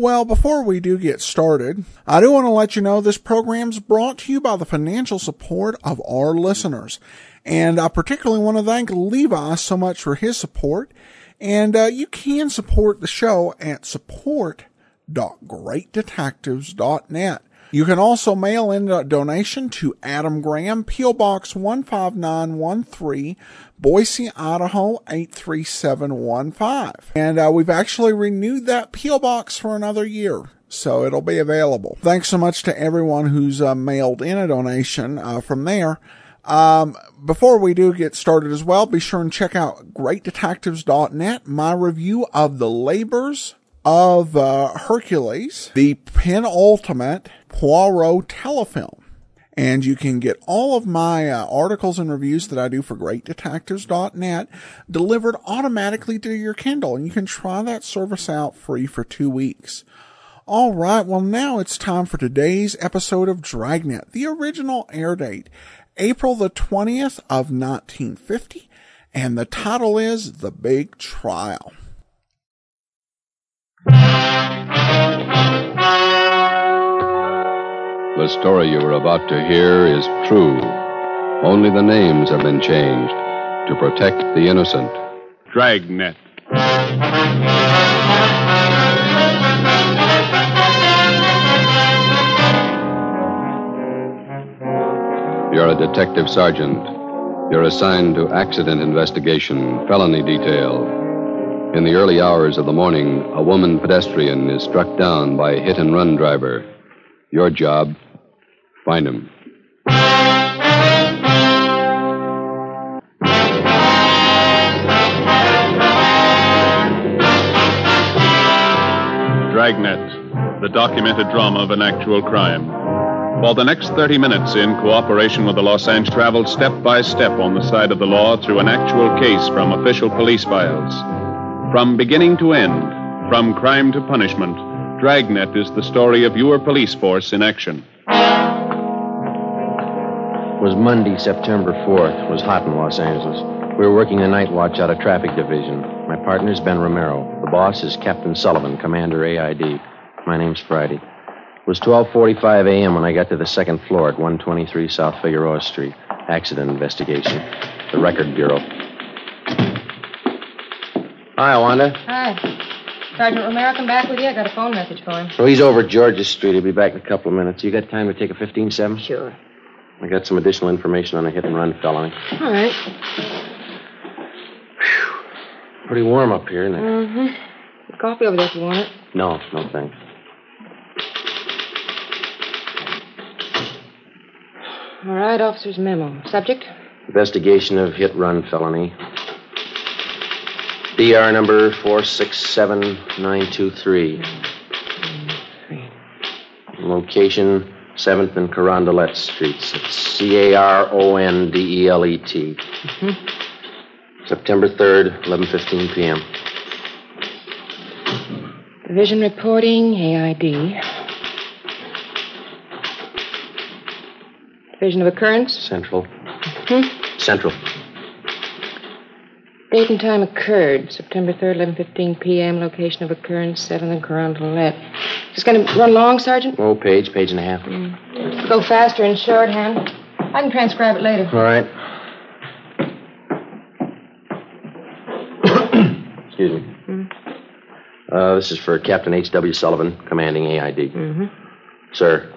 Well, before we do get started, I do want to let you know this program's brought to you by the financial support of our listeners. And I particularly want to thank Levi so much for his support. And uh, you can support the show at support.greatdetectives.net. You can also mail in a donation to Adam Graham, P.O. Box 15913, Boise, Idaho 83715. And uh, we've actually renewed that P.O. Box for another year. So it'll be available. Thanks so much to everyone who's uh, mailed in a donation uh, from there. Um, before we do get started as well, be sure and check out greatdetectives.net, my review of the labors of uh, Hercules, the penultimate Poirot telefilm. And you can get all of my uh, articles and reviews that I do for greatdetectives.net delivered automatically to your Kindle. And you can try that service out free for two weeks. All right. Well, now it's time for today's episode of Dragnet, the original air date, April the 20th of 1950. And the title is The Big Trial. The story you are about to hear is true. Only the names have been changed to protect the innocent. Dragnet. You're a detective sergeant. You're assigned to accident investigation, felony detail. In the early hours of the morning, a woman pedestrian is struck down by a hit and run driver. Your job find him. Dragnet, the documented drama of an actual crime. For the next 30 minutes, in cooperation with the Los Angeles, traveled step by step on the side of the law through an actual case from official police files. From beginning to end, from crime to punishment, Dragnet is the story of your police force in action. It was Monday, September 4th. It was hot in Los Angeles. We were working the night watch out of traffic division. My partner's Ben Romero. The boss is Captain Sullivan, Commander AID. My name's Friday. It was 12:45 a.m. when I got to the second floor at 123 South Figueroa Street. Accident investigation. The Record Bureau. Hi, Wanda. Hi. Sergeant Romero come back with you? I got a phone message for him. So he's over at Georgia Street. He'll be back in a couple of minutes. You got time to take a 15-7? Sure. I got some additional information on a hit and run felony. All right. Pretty warm up here, isn't it? Mm-hmm. Coffee over there if you want it. No, no thanks. All right, officer's memo. Subject? Investigation of hit run felony. DR number 467923. Location 7th and Carondelet Streets. It's C A R O N D E L E T. September 3rd, 11:15 p.m. Division reporting, AID. Division of occurrence, Central. Hmm? Central. Date and time occurred, September 3rd, 11.15 p.m., location of occurrence, 7th and Carondelet. Just going to run long, Sergeant? Oh, page, page and a half. Go faster in shorthand. I can transcribe it later. All right. Excuse me. Uh, this is for Captain H.W. Sullivan, commanding AID. Mm-hmm. Sir,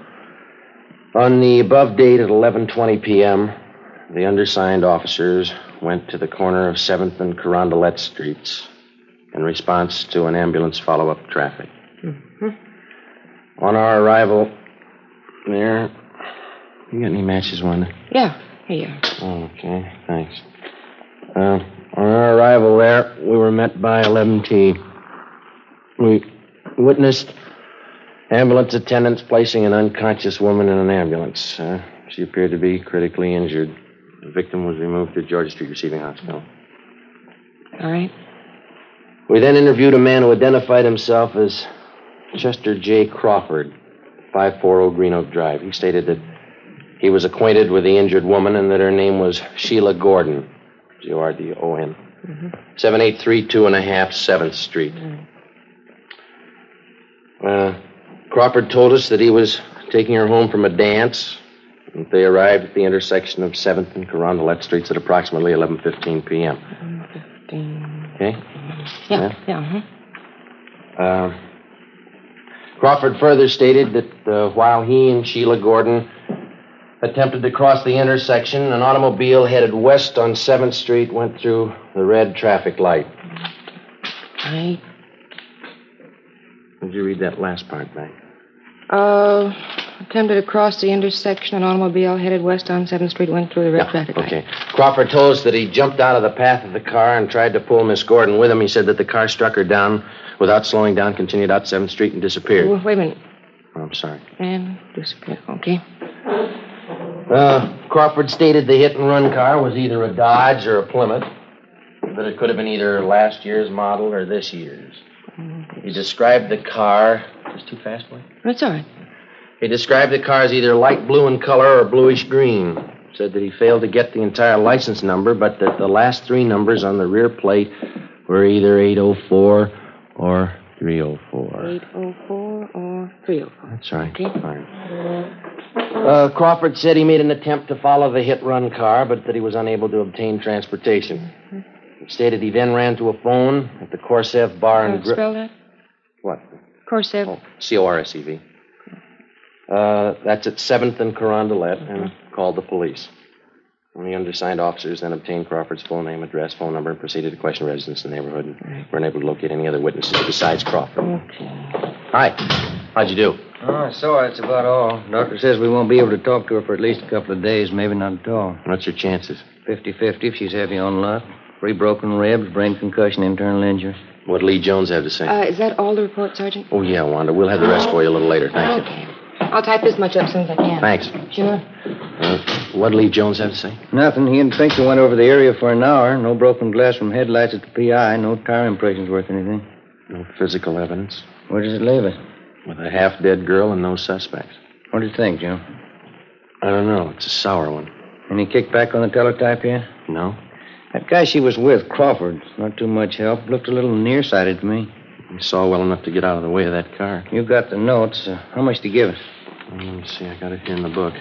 on the above date at 11:20 p.m., the undersigned officers went to the corner of 7th and Carondelet Streets in response to an ambulance follow-up traffic. On our arrival there, you got any matches, Wanda? Yeah, here you are. Okay, thanks. Uh, on our arrival there, we were met by 11T. We witnessed Ambulance attendants placing an unconscious woman in an ambulance. Uh, she appeared to be critically injured. The victim was removed to Georgia Street Receiving Hospital. All right. We then interviewed a man who identified himself as Chester J. Crawford, 540 Green Oak Drive. He stated that he was acquainted with the injured woman and that her name was Sheila Gordon, G O R D O N. 7832 and a half 7th Street. Uh, Crawford told us that he was taking her home from a dance. They arrived at the intersection of 7th and Carondelet Streets at approximately 11:15 p.m. Fifteen. Okay? Yeah, yeah. uh-huh. Uh, Crawford further stated that uh, while he and Sheila Gordon attempted to cross the intersection, an automobile headed west on 7th Street went through the red traffic light. Right. Did you read that last part back? Uh, attempted to cross the intersection. An automobile headed west on 7th Street went through the red traffic light. Okay. Crawford told us that he jumped out of the path of the car and tried to pull Miss Gordon with him. He said that the car struck her down without slowing down, continued out 7th Street, and disappeared. Wait, wait a minute. Oh, I'm sorry. And disappear. Okay. Uh, Crawford stated the hit and run car was either a Dodge or a Plymouth, but it could have been either last year's model or this year's. He described the car. Is too fast, boy? That's all right. He described the car as either light blue in color or bluish green. Said that he failed to get the entire license number, but that the last three numbers on the rear plate were either 804 or 304. 804 or 304. That's right. Okay. Fine. Uh, Crawford said he made an attempt to follow the hit run car, but that he was unable to obtain transportation. He stated he then ran to a phone at the Corsev Bar and Grill. spell that? What? Corsev. Oh, C O R S E V. Uh, that's at 7th and Carondelet, and called the police. And the undersigned officers then obtained Crawford's full name, address, phone number, and proceeded to question residents in the neighborhood. And were unable to locate any other witnesses besides Crawford. Okay. Hi. How'd you do? Oh, I saw her. That's about all. Doctor says we won't be able to talk to her for at least a couple of days, maybe not at all. What's your chances? 50-50 if she's heavy on luck. Three broken ribs, brain concussion, internal injury. What'd Lee Jones have to say? Uh, is that all the report, Sergeant? oh, yeah, Wanda. We'll have the rest for you a little later. Thank you. Okay. I'll type this much up as soon as I can. Thanks. Sure. Uh, what'd Lee Jones have to say? Nothing. He and Finkel went over the area for an hour. No broken glass from headlights at the PI. No tire impressions worth anything. No physical evidence. Where does it leave us? With a half dead girl and no suspects. What do you think, Joe? I don't know. It's a sour one. Any kickback on the teletype yet? No? That guy she was with, Crawford, not too much help. Looked a little nearsighted to me. He saw well enough to get out of the way of that car. You got the notes. Uh, how much to give us? Let me see. I got it here in the book.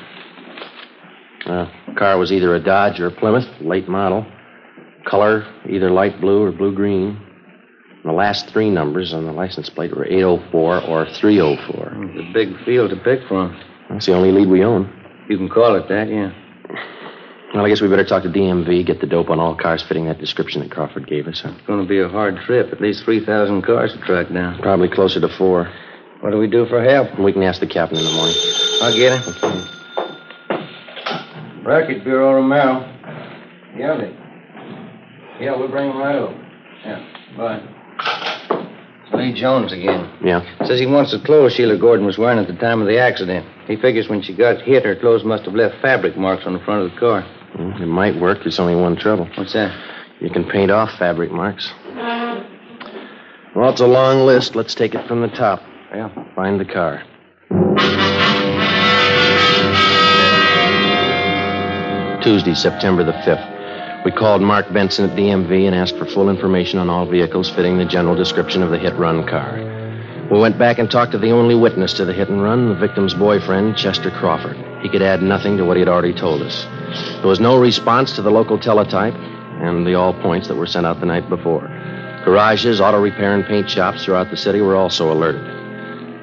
Uh, car was either a Dodge or a Plymouth, late model. Color, either light blue or blue green. And the last three numbers on the license plate were 804 or 304. It's a big field to pick from. That's the only lead we own. You can call it that, yeah. Well, I guess we better talk to DMV, get the dope on all cars fitting that description that Crawford gave us. Huh? It's going to be a hard trip. At least 3,000 cars to track down. Probably closer to four. What do we do for help? We can ask the captain in the morning. I'll get him. Record Bureau, Romero. Yeah, they. Yeah, we'll bring him right over. Yeah, bye. Lee Jones again. Yeah. Says he wants the clothes Sheila Gordon was wearing at the time of the accident. He figures when she got hit, her clothes must have left fabric marks on the front of the car. Well, it might work. There's only one trouble. What's that? You can paint off fabric marks. Well, it's a long list. Let's take it from the top. Yeah. Find the car. Tuesday, September the 5th. We called Mark Benson at DMV and asked for full information on all vehicles fitting the general description of the hit run car. We went back and talked to the only witness to the hit and run, the victim's boyfriend, Chester Crawford. He could add nothing to what he had already told us. There was no response to the local teletype and the all points that were sent out the night before. Garages, auto repair, and paint shops throughout the city were also alerted.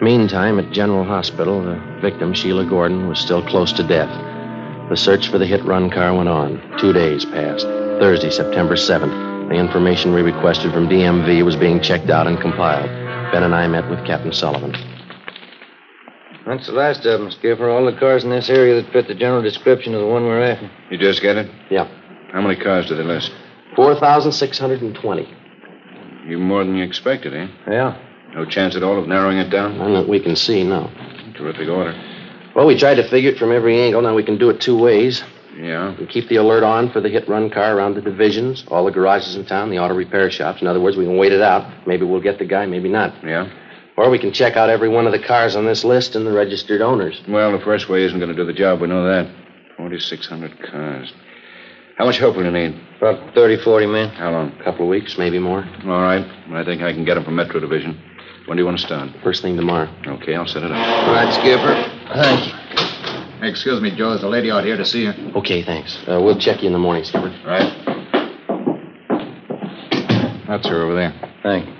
Meantime, at General Hospital, the victim, Sheila Gordon, was still close to death. The search for the hit run car went on. Two days passed. Thursday, September 7th. The information we requested from DMV was being checked out and compiled. Ben and I met with Captain Sullivan. That's the last of them, Skipper. All the cars in this area that fit the general description of the one we're after. You just get it? Yeah. How many cars did they list? 4,620. You more than you expected, eh? Yeah. No chance at all of narrowing it down? None that we can see, no. Terrific order. Well, we tried to figure it from every angle. Now we can do it two ways. Yeah. We keep the alert on for the hit run car around the divisions, all the garages in town, the auto repair shops. In other words, we can wait it out. Maybe we'll get the guy, maybe not. Yeah? Or we can check out every one of the cars on this list and the registered owners. Well, the first way isn't going to do the job. We know that. 4,600 cars. How much help will you need? About 30, 40 men. How long? A couple of weeks, maybe more. All right. I think I can get them from Metro Division. When do you want to start? First thing tomorrow. Okay, I'll set it up. All right, Skipper. Thank you. Excuse me, Joe. There's a lady out here to see you. Okay, thanks. Uh, we'll check you in the morning, Skipper. Right. That's her over there. Thank you.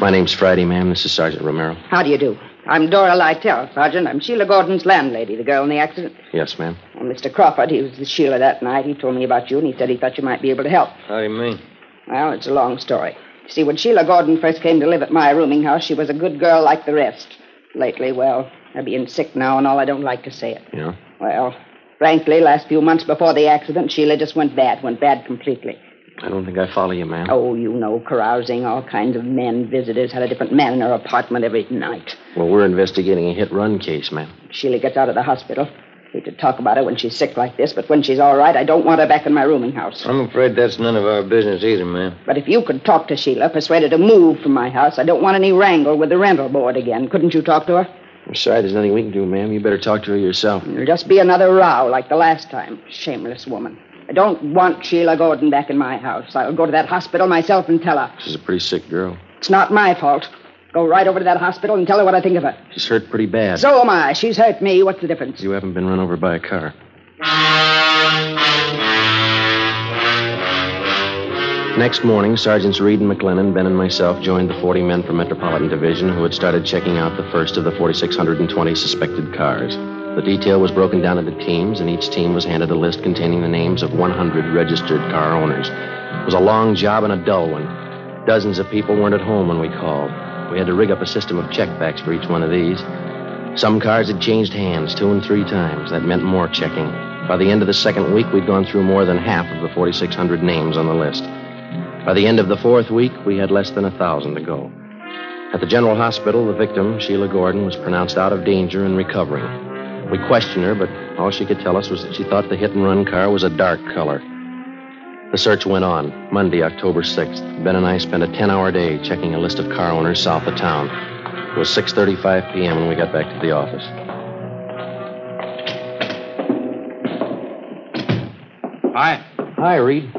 My name's Friday, ma'am. This is Sergeant Romero. How do you do? I'm Dora Lytell, Sergeant. I'm Sheila Gordon's landlady, the girl in the accident. Yes, ma'am. Well, Mr. Crawford, he was with Sheila that night. He told me about you, and he said he thought you might be able to help. How do you mean? Well, it's a long story. You see, when Sheila Gordon first came to live at my rooming house, she was a good girl like the rest. Lately, well, her being sick now and all, I don't like to say it. Yeah? Well, frankly, last few months before the accident, Sheila just went bad, went bad completely. I don't think I follow you, ma'am. Oh, you know, carousing, all kinds of men, visitors, had a different man in her apartment every night. Well, we're investigating a hit run case, ma'am. Sheila gets out of the hospital. Hate to talk about her when she's sick like this, but when she's all right, I don't want her back in my rooming house. I'm afraid that's none of our business either, ma'am. But if you could talk to Sheila, persuade her to move from my house, I don't want any wrangle with the rental board again. Couldn't you talk to her? I'm sorry, there's nothing we can do, ma'am. You better talk to her yourself. It'll just be another row like the last time. Shameless woman. I don't want Sheila Gordon back in my house. I'll go to that hospital myself and tell her. She's a pretty sick girl. It's not my fault. Go right over to that hospital and tell her what I think of her. She's hurt pretty bad. So am I. She's hurt me. What's the difference? You haven't been run over by a car. Next morning, Sergeants Reed and McLennan, Ben, and myself joined the 40 men from Metropolitan Division who had started checking out the first of the 4,620 suspected cars. The detail was broken down into teams, and each team was handed a list containing the names of 100 registered car owners. It was a long job and a dull one. Dozens of people weren't at home when we called. We had to rig up a system of checkbacks for each one of these. Some cars had changed hands two and three times. That meant more checking. By the end of the second week, we'd gone through more than half of the 4,600 names on the list. By the end of the fourth week, we had less than a thousand to go. At the General Hospital, the victim, Sheila Gordon, was pronounced out of danger and recovering. We questioned her, but all she could tell us was that she thought the hit and run car was a dark color. The search went on. Monday, October 6th, Ben and I spent a 10-hour day checking a list of car owners south of town. It was 6:35 p.m. when we got back to the office. Hi. Hi, Reed.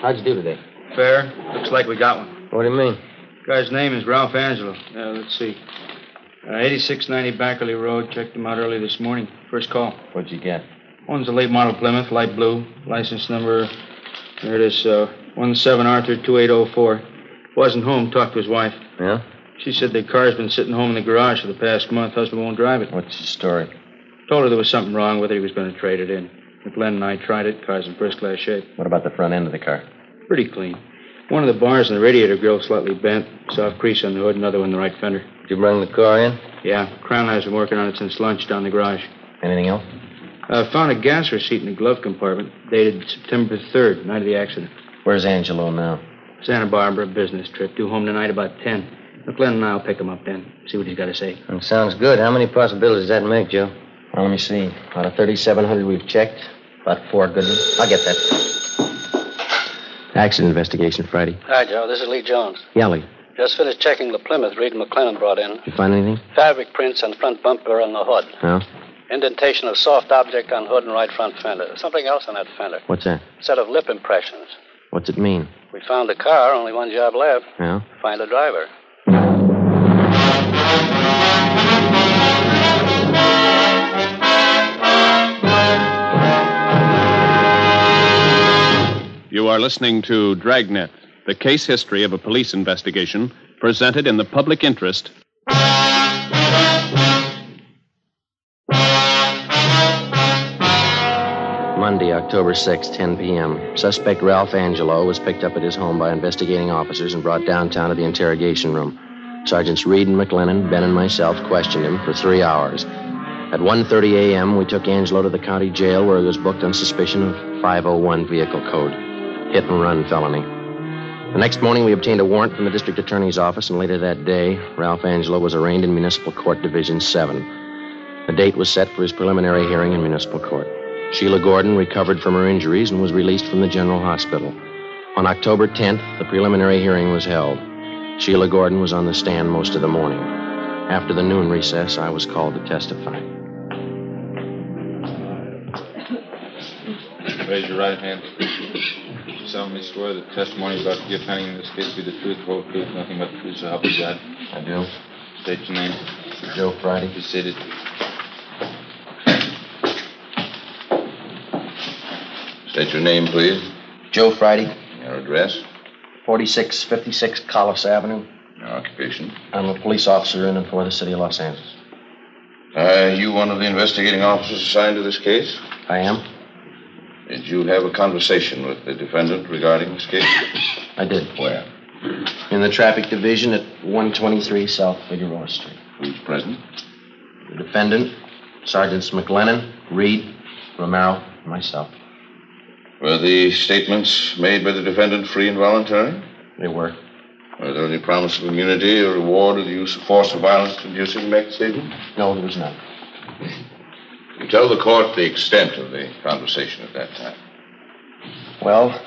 How'd you do today? Fair. Looks like we got one. What do you mean? Guy's name is Ralph Angelo. Uh, let's see. Uh, 8690 Backerley Road. Checked him out early this morning. First call. What'd you get? One's a late model Plymouth, light blue. License number, there it is, uh, 17 Arthur 2804. Wasn't home. Talked to his wife. Yeah? She said the car's been sitting home in the garage for the past month. Husband won't drive it. What's the story? Told her there was something wrong with it. He was going to trade it in. McLennan and I tried it. Car's in first class shape. What about the front end of the car? Pretty clean. One of the bars in the radiator grill slightly bent. Soft crease on the hood, another one in the right fender. Did you bring the car in? Yeah, Crown has been working on it since lunch down the garage. Anything else? Uh, found a gas receipt in the glove compartment, dated September 3rd, night of the accident. Where's Angelo now? Santa Barbara, business trip. Due home tonight about 10. McLennan and I'll pick him up then. See what he's got to say. That sounds good. How many possibilities does that make, Joe? Well, let me see. Out of 3,700 we've checked, about four good ones. I'll get that. Accident investigation Friday. Hi, Joe. This is Lee Jones. Yeah, Lee. Just finished checking the Plymouth Reed McLennan brought in. Did you find anything? Fabric prints on the front bumper and the hood. No? Indentation of soft object on hood and right front fender. Something else on that fender. What's that? Set of lip impressions. What's it mean? We found the car. Only one job left. Yeah? Find the driver. You are listening to Dragnet, the case history of a police investigation presented in the public interest. October 6, 10 p.m. Suspect Ralph Angelo was picked up at his home by investigating officers and brought downtown to the interrogation room. Sergeants Reed and McLennan, Ben and myself questioned him for three hours. At 1.30 a.m., we took Angelo to the county jail where he was booked on suspicion of 501 vehicle code. Hit and run felony. The next morning, we obtained a warrant from the district attorney's office, and later that day, Ralph Angelo was arraigned in Municipal Court Division 7. The date was set for his preliminary hearing in Municipal Court. Sheila Gordon recovered from her injuries and was released from the General Hospital. On October 10th, the preliminary hearing was held. Sheila Gordon was on the stand most of the morning. After the noon recess, I was called to testify. Raise your right hand. You solemnly swear that testimony about to give pending in this case be the truth, the whole truth, nothing but the truth, so help you God. I do. State your name. Joe Friday. Be seated. State your name, please. Joe Friday, Your address. 4656 Collis Avenue. Your occupation. I'm a police officer in and for the city of Los Angeles. Are you one of the investigating officers assigned to this case? I am. Did you have a conversation with the defendant regarding this case? I did. Where? In the traffic division at 123 South Figueroa Street. Who's present? The defendant, Sergeants McLennan, Reed, Romero, and myself. Were the statements made by the defendant free and voluntary? They were. Were there any promise of immunity or reward or the use of force or violence to induce him to make the statement? No, there was none. You tell the court the extent of the conversation at that time. Well,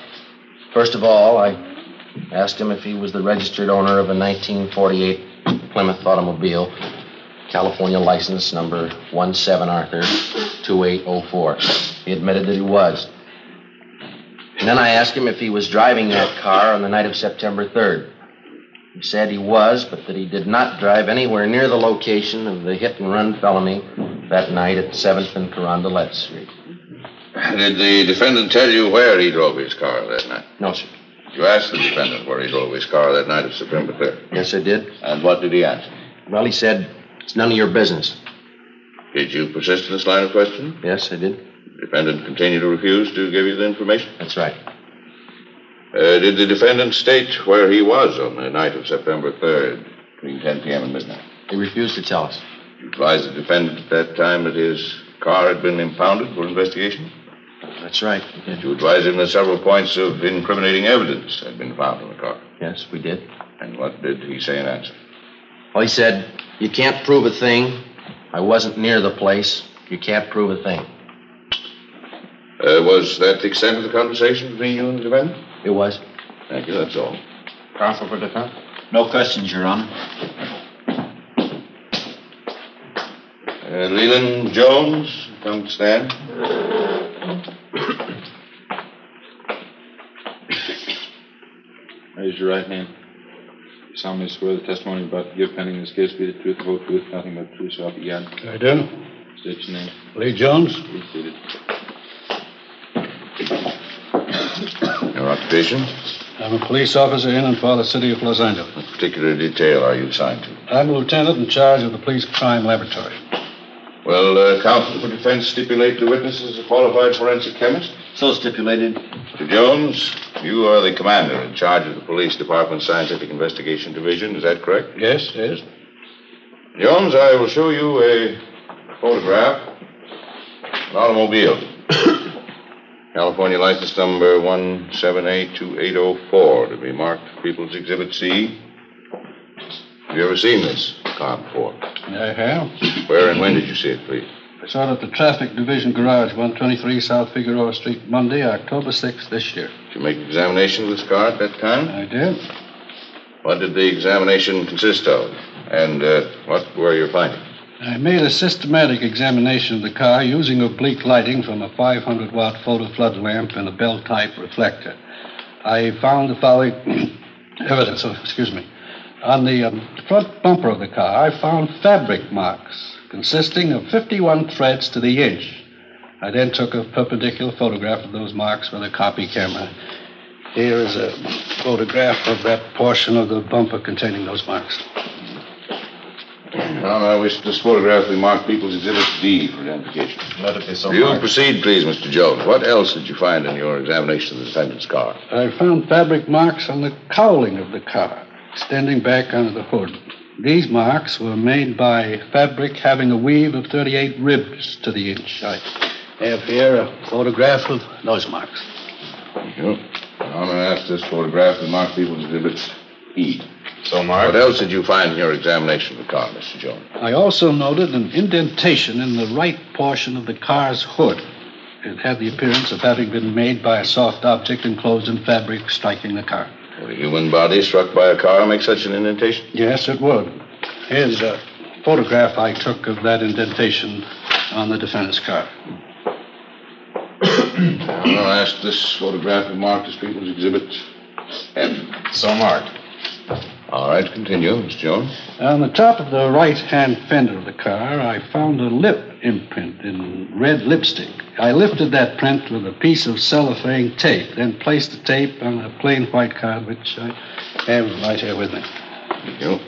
first of all, I asked him if he was the registered owner of a 1948 Plymouth automobile, California license number 17 Arthur 2804. He admitted that he was. And then I asked him if he was driving that car on the night of September 3rd. He said he was, but that he did not drive anywhere near the location of the hit and run felony that night at 7th and Carondelet Street. Did the defendant tell you where he drove his car that night? No, sir. You asked the defendant where he drove his car that night of September 3rd. Yes, I did. And what did he answer? Well, he said, it's none of your business. Did you persist in this line of questioning? Yes, I did. The defendant continued to refuse to give you the information? That's right. Uh, did the defendant state where he was on the night of September 3rd, between 10 p.m. and midnight? He refused to tell us. You advised the defendant at that time that his car had been impounded for investigation? That's right. Did you advise him that several points of incriminating evidence had been found in the car? Yes, we did. And what did he say in answer? Well, he said, you can't prove a thing. I wasn't near the place. You can't prove a thing. Uh, was that the extent of the conversation between you and the defendant? It was. Thank you, that's all. Counsel for defense. No questions, Your Honor. Uh, Leland Jones, come to stand. Raise your right hand. You solemnly swear the testimony about to give pending in this case be the truth, the whole truth, nothing but the truth, so help you God. I do. State your name. Lee Jones, Be seated. Your occupation? I'm a police officer in and for the city of Los Angeles. What particular detail are you assigned to? I'm a lieutenant in charge of the police crime laboratory. Well, uh, counsel for defense stipulate the witness is a qualified forensic chemist? So stipulated. Mr. Jones, you are the commander in charge of the police department's scientific investigation division, is that correct? Yes, yes. Jones, I will show you a photograph of an automobile. California license number 1782804 to be marked People's Exhibit C. Have you ever seen this car before? I have. Where and when did you see it, please? I saw it at the traffic division garage, 123 South Figueroa Street, Monday, October 6th this year. Did you make an examination of this car at that time? I did. What did the examination consist of? And uh, what were your findings? I made a systematic examination of the car using oblique lighting from a 500 watt photo flood lamp and a bell type reflector. I found the following evidence. Oh, excuse me. On the um, front bumper of the car, I found fabric marks consisting of 51 threads to the inch. I then took a perpendicular photograph of those marks with a copy camera. Here is a photograph of that portion of the bumper containing those marks. Now, I wish this photograph be marked People's Exhibit D for identification. Let it be so you marked. proceed, please, Mr. Jones. What else did you find in your examination of the defendant's car? I found fabric marks on the cowling of the car, extending back under the hood. These marks were made by fabric having a weave of 38 ribs to the inch. I have here a photograph of those marks. Thank you. I'm going to ask this photograph to mark people's exhibits E. So marked. What else did you find in your examination of the car, Mr. Jones? I also noted an indentation in the right portion of the car's hood. It had the appearance of having been made by a soft object enclosed in fabric striking the car. Would a human body struck by a car make such an indentation? Yes, it would. Here's a photograph I took of that indentation on the defendant's car. I'm going to ask this photograph to mark as people's exhibit F. So marked. All right, continue, Mr. Jones. On the top of the right hand fender of the car, I found a lip imprint in red lipstick. I lifted that print with a piece of cellophane tape, then placed the tape on a plain white card, which I have right here with me. Thank you.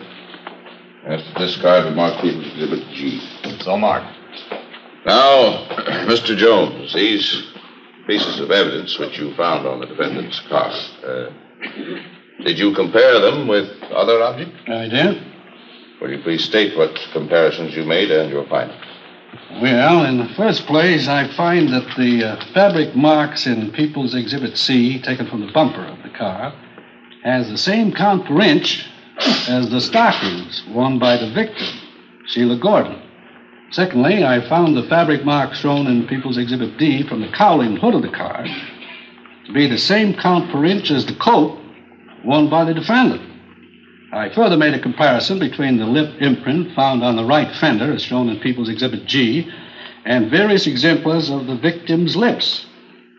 Ask this card to mark people's exhibit G. So marked. Now, Mr. Jones, these pieces of evidence which you found on the defendant's car, uh, did you compare them with other objects? I did. Will you please state what comparisons you made and your findings? Well, in the first place, I find that the uh, fabric marks in People's Exhibit C, taken from the bumper of the car, has the same count per inch as the stockings worn by the victim, Sheila Gordon. Secondly, I found the fabric marks shown in People's Exhibit D from the cowling hood of the car to be the same count per inch as the coat worn by the defendant. I further made a comparison between the lip imprint found on the right fender, as shown in People's Exhibit G, and various exemplars of the victim's lips.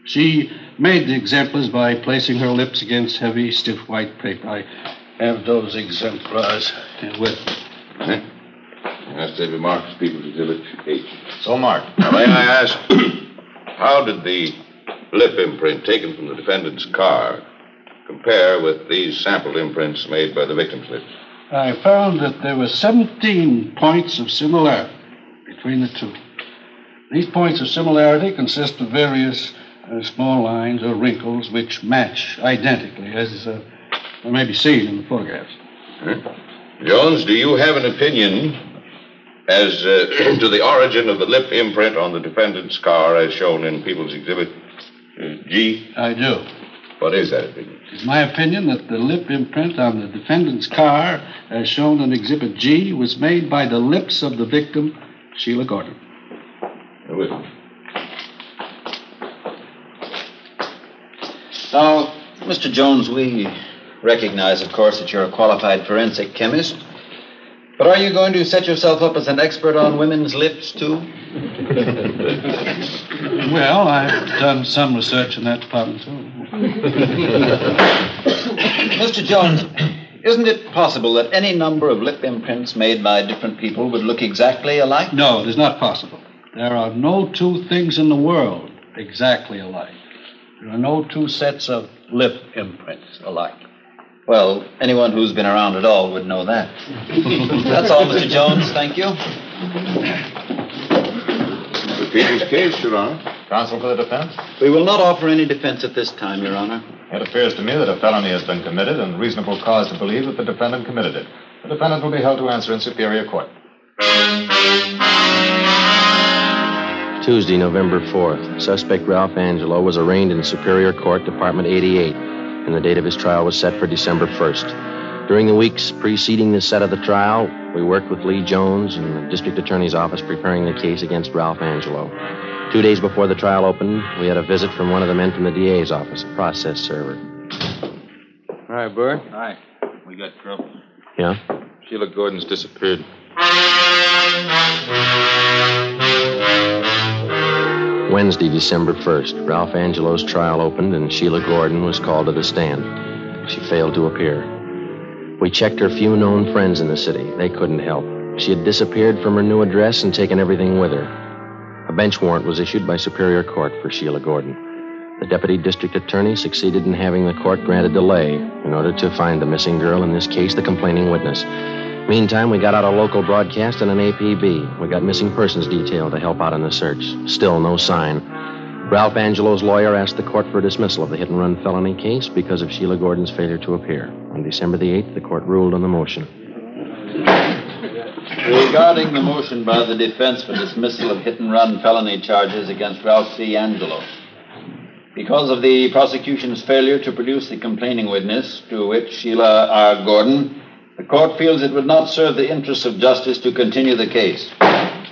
She made the exemplars by placing her lips against heavy, stiff white paper. I have those exemplars with me. Mm-hmm. Ask David Marcus, people's exhibit H. So marked. Now, may I ask, how did the lip imprint taken from the defendant's car compare with these sample imprints made by the victim's lips? I found that there were 17 points of similarity between the two. These points of similarity consist of various uh, small lines or wrinkles which match identically, as uh, may be seen in the photographs. Jones, do you have an opinion as uh, to the origin of the lip imprint on the defendant's car as shown in People's Exhibit uh, G? I do. What is that opinion? It's my opinion that the lip imprint on the defendant's car, as shown in Exhibit G, was made by the lips of the victim, Sheila Gordon. With Now, Mr. Jones, we recognize, of course, that you're a qualified forensic chemist. But are you going to set yourself up as an expert on women's lips, too? Well, I've done some research in that department, too. Mr. Jones, isn't it possible that any number of lip imprints made by different people would look exactly alike? No, it is not possible. There are no two things in the world exactly alike. There are no two sets of lip imprints alike. Well, anyone who's been around at all would know that. That's all, Mr. Jones. Thank you. the people's case, Your Honor. Counsel for the defense? We will not offer any defense at this time, Your Honor. It appears to me that a felony has been committed and reasonable cause to believe that the defendant committed it. The defendant will be held to answer in Superior Court. Tuesday, November 4th. Suspect Ralph Angelo was arraigned in Superior Court, Department 88, and the date of his trial was set for December 1st. During the weeks preceding the set of the trial, we worked with Lee Jones in the district attorney's office preparing the case against Ralph Angelo. Two days before the trial opened, we had a visit from one of the men from the DA's office, a process server. Hi, Bert. Hi. We got trouble. Yeah? Sheila Gordon's disappeared. Wednesday, December 1st, Ralph Angelo's trial opened and Sheila Gordon was called to the stand. She failed to appear. We checked her few known friends in the city. They couldn't help. She had disappeared from her new address and taken everything with her. A bench warrant was issued by Superior Court for Sheila Gordon. The deputy district attorney succeeded in having the court grant a delay in order to find the missing girl, in this case, the complaining witness. Meantime, we got out a local broadcast and an APB. We got missing persons detail to help out in the search. Still no sign. Ralph Angelo's lawyer asked the court for dismissal of the hit and run felony case because of Sheila Gordon's failure to appear. On December the 8th, the court ruled on the motion. Regarding the motion by the defense for dismissal of hit and run felony charges against Ralph C. Angelo. Because of the prosecution's failure to produce the complaining witness, to which Sheila R. Gordon, the court feels it would not serve the interests of justice to continue the case.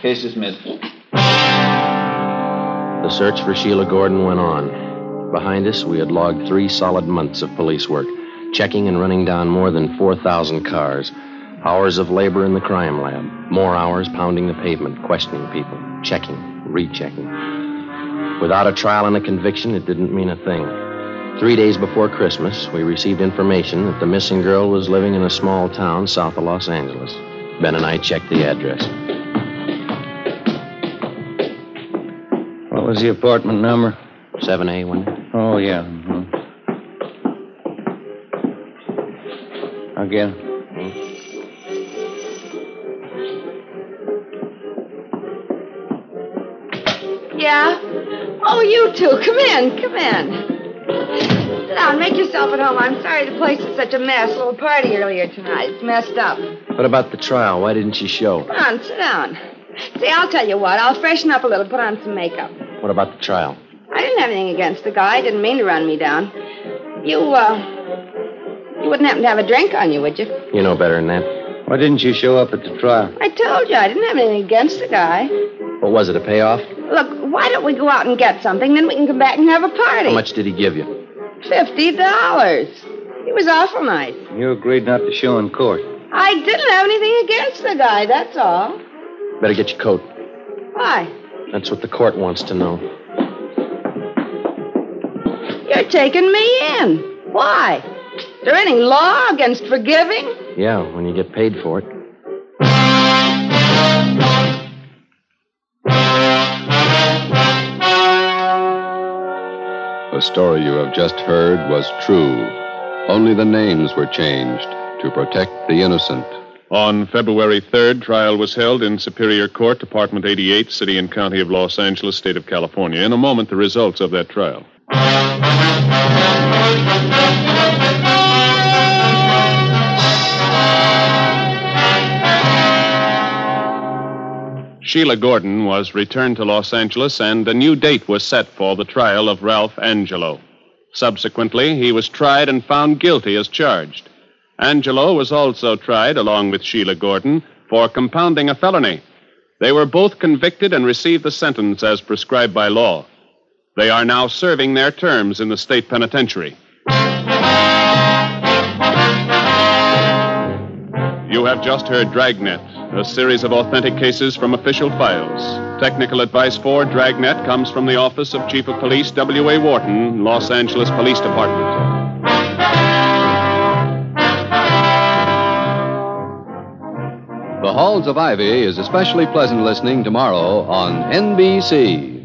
Case dismissed. The search for Sheila Gordon went on. Behind us, we had logged three solid months of police work, checking and running down more than 4,000 cars. Hours of labor in the crime lab, more hours pounding the pavement, questioning people, checking, rechecking. Without a trial and a conviction, it didn't mean a thing. Three days before Christmas, we received information that the missing girl was living in a small town south of Los Angeles. Ben and I checked the address. What was the apartment number? 7A, wasn't it? Oh, yeah. mhm. Again. Yeah? Oh, you two. Come in. Come in. Sit down. Make yourself at home. I'm sorry the place is such a mess. A little party earlier tonight. It's messed up. What about the trial? Why didn't you show? Come on, sit down. See, I'll tell you what. I'll freshen up a little, put on some makeup. What about the trial? I didn't have anything against the guy. I didn't mean to run me down. You, uh, you wouldn't happen to have a drink on you, would you? You know better than that. Why didn't you show up at the trial? I told you I didn't have anything against the guy. What was it, a payoff? Why don't we go out and get something, then we can come back and have a party? How much did he give you? Fifty dollars. He was awful nice. You agreed not to show in court. I didn't have anything against the guy, that's all. Better get your coat. Why? That's what the court wants to know. You're taking me in. Why? Is there any law against forgiving? Yeah, when you get paid for it. The story you have just heard was true. Only the names were changed to protect the innocent. On February 3rd, trial was held in Superior Court, Department 88, City and County of Los Angeles, State of California. In a moment, the results of that trial. Sheila Gordon was returned to Los Angeles, and a new date was set for the trial of Ralph Angelo. Subsequently, he was tried and found guilty as charged. Angelo was also tried, along with Sheila Gordon, for compounding a felony. They were both convicted and received the sentence as prescribed by law. They are now serving their terms in the state penitentiary. You have just heard Dragnet, a series of authentic cases from official files. Technical advice for Dragnet comes from the Office of Chief of Police W.A. Worton, Los Angeles Police Department. The Halls of Ivy is especially pleasant listening tomorrow on NBC.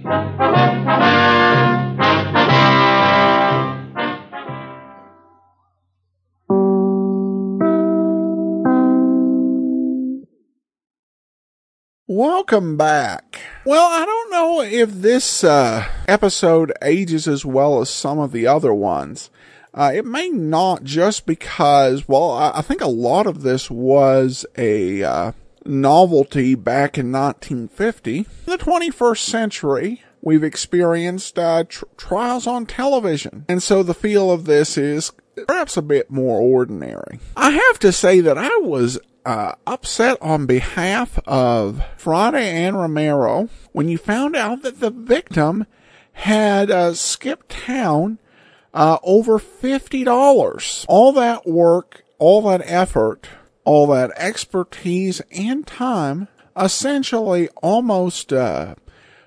Welcome back. Well, I don't know if this uh, episode ages as well as some of the other ones. Uh, it may not just because, well, I, I think a lot of this was a uh, novelty back in 1950. In the 21st century, we've experienced uh, tr- trials on television. And so the feel of this is perhaps a bit more ordinary. I have to say that I was uh, upset on behalf of Friday and Romero when you found out that the victim had uh, skipped town uh, over $50. All that work, all that effort, all that expertise and time essentially almost uh,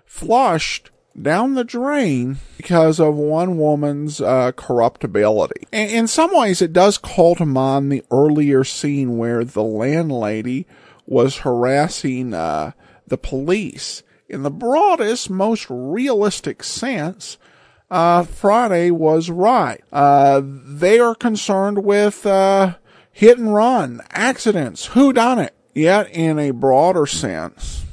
flushed down the drain because of one woman's uh, corruptibility. And in some ways, it does call to mind the earlier scene where the landlady was harassing uh, the police. In the broadest, most realistic sense, uh, Friday was right. Uh, they are concerned with uh, hit and run, accidents, who done it. Yet, in a broader sense,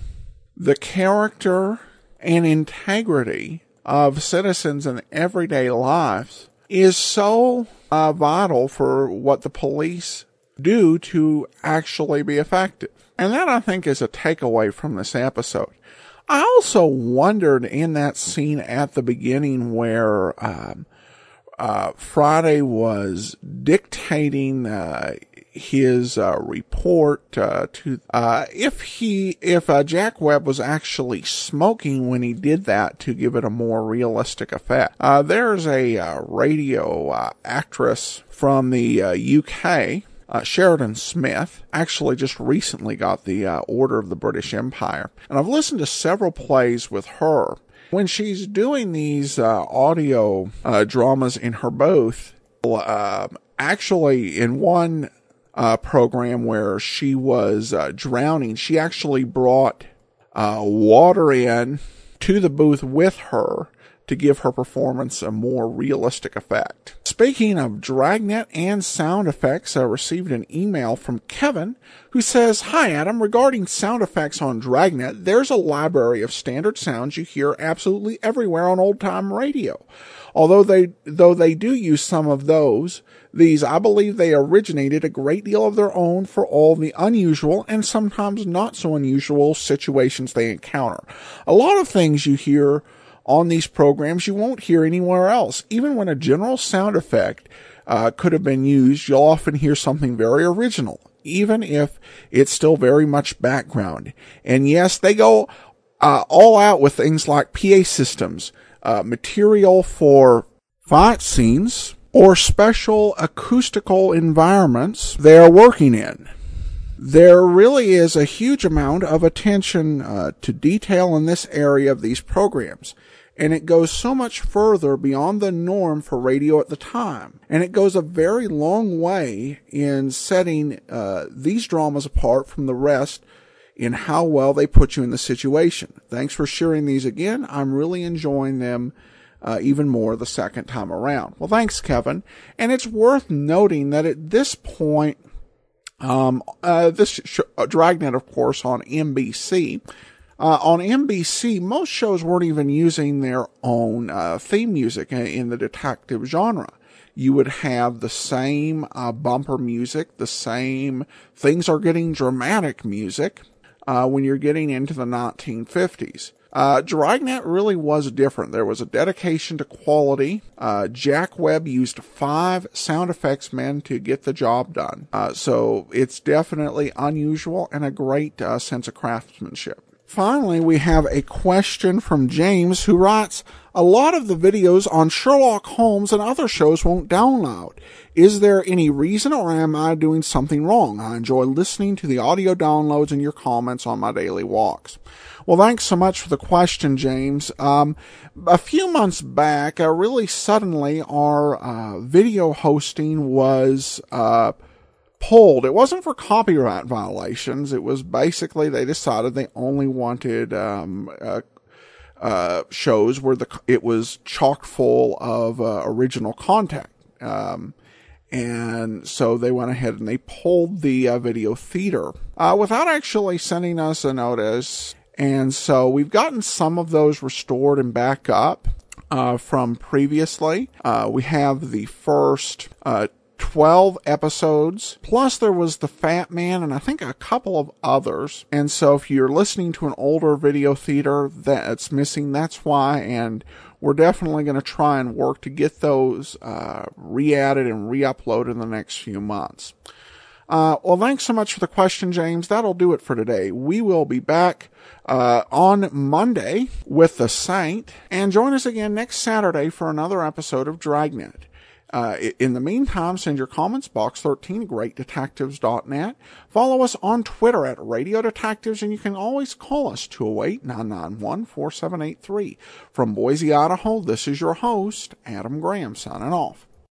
the character and integrity of citizens in everyday lives is so uh, vital for what the police do to actually be effective. And that I think is a takeaway from this episode. I also wondered in that scene at the beginning where um, uh, Friday was dictating uh, his uh, report uh, to uh, if he if uh, Jack Webb was actually smoking when he did that to give it a more realistic effect. Uh, there's a uh, radio actress from the UK. Sheridan Smith actually just recently got the Order of the British Empire, and I've listened to several plays with her. When she's doing these audio dramas in her booth, actually in one uh, program where she was uh, drowning, she actually brought uh, water in to the booth with her to give her performance a more realistic effect. Speaking of Dragnet and sound effects, I received an email from Kevin who says, Hi Adam, regarding sound effects on Dragnet, there's a library of standard sounds you hear absolutely everywhere on old time radio. Although they, though they do use some of those, these, I believe they originated a great deal of their own for all the unusual and sometimes not so unusual situations they encounter. A lot of things you hear on these programs you won't hear anywhere else. Even when a general sound effect uh, could have been used, you'll often hear something very original, even if it's still very much background. And yes, they go uh, all out with things like PA systems, uh, material for fight scenes, or special acoustical environments they are working in. There really is a huge amount of attention uh, to detail in this area of these programs, and it goes so much further beyond the norm for radio at the time. And it goes a very long way in setting uh, these dramas apart from the rest in how well they put you in the situation. Thanks for sharing these again. I'm really enjoying them uh, even more the second time around. Well, thanks, Kevin. And it's worth noting that at this point, um, uh, this sh- uh, Dragnet, of course, on NBC. Uh, on NBC, most shows weren't even using their own uh, theme music in, the detective genre. You would have the same uh, bumper music, the same things are getting dramatic music uh, when you're getting into the 1950s. Uh, Dragnet really was different. There was a dedication to quality. Uh, Jack Webb used five sound effects men to get the job done. Uh, so it's definitely unusual and a great uh, sense of craftsmanship. Finally, we have a question from James who writes, a lot of the videos on Sherlock Holmes and other shows won't download. Is there any reason or am I doing something wrong? I enjoy listening to the audio downloads and your comments on my daily walks. Well, thanks so much for the question, James. Um, a few months back, uh, really suddenly, our uh, video hosting was uh, pulled. It wasn't for copyright violations. It was basically they decided they only wanted um, uh, uh, shows where the it was chock full of uh, original content. Um, and so they went ahead and they pulled the uh, video theater uh, without actually sending us a notice and so we've gotten some of those restored and back up uh, from previously. We have the first 12 episodes, plus there was The Fat Man and I think a couple of others. And so if you're listening to an older video theater that's missing, that's why. And we're definitely going to try and work to get those uh, re-added and re-uploaded in the next few months. Uh, well, thanks so much for the question, James. That'll do it for today. We will be back uh, on Monday with the Saint, and join us again next Saturday for another episode of Dragnet. Uh, in the meantime, send your comments box13 at greatdetectives.net. Follow us on Twitter at Radio Detectives, and you can always call us 208-991-4783. From Boise, Idaho, this is your host, Adam Graham, signing off.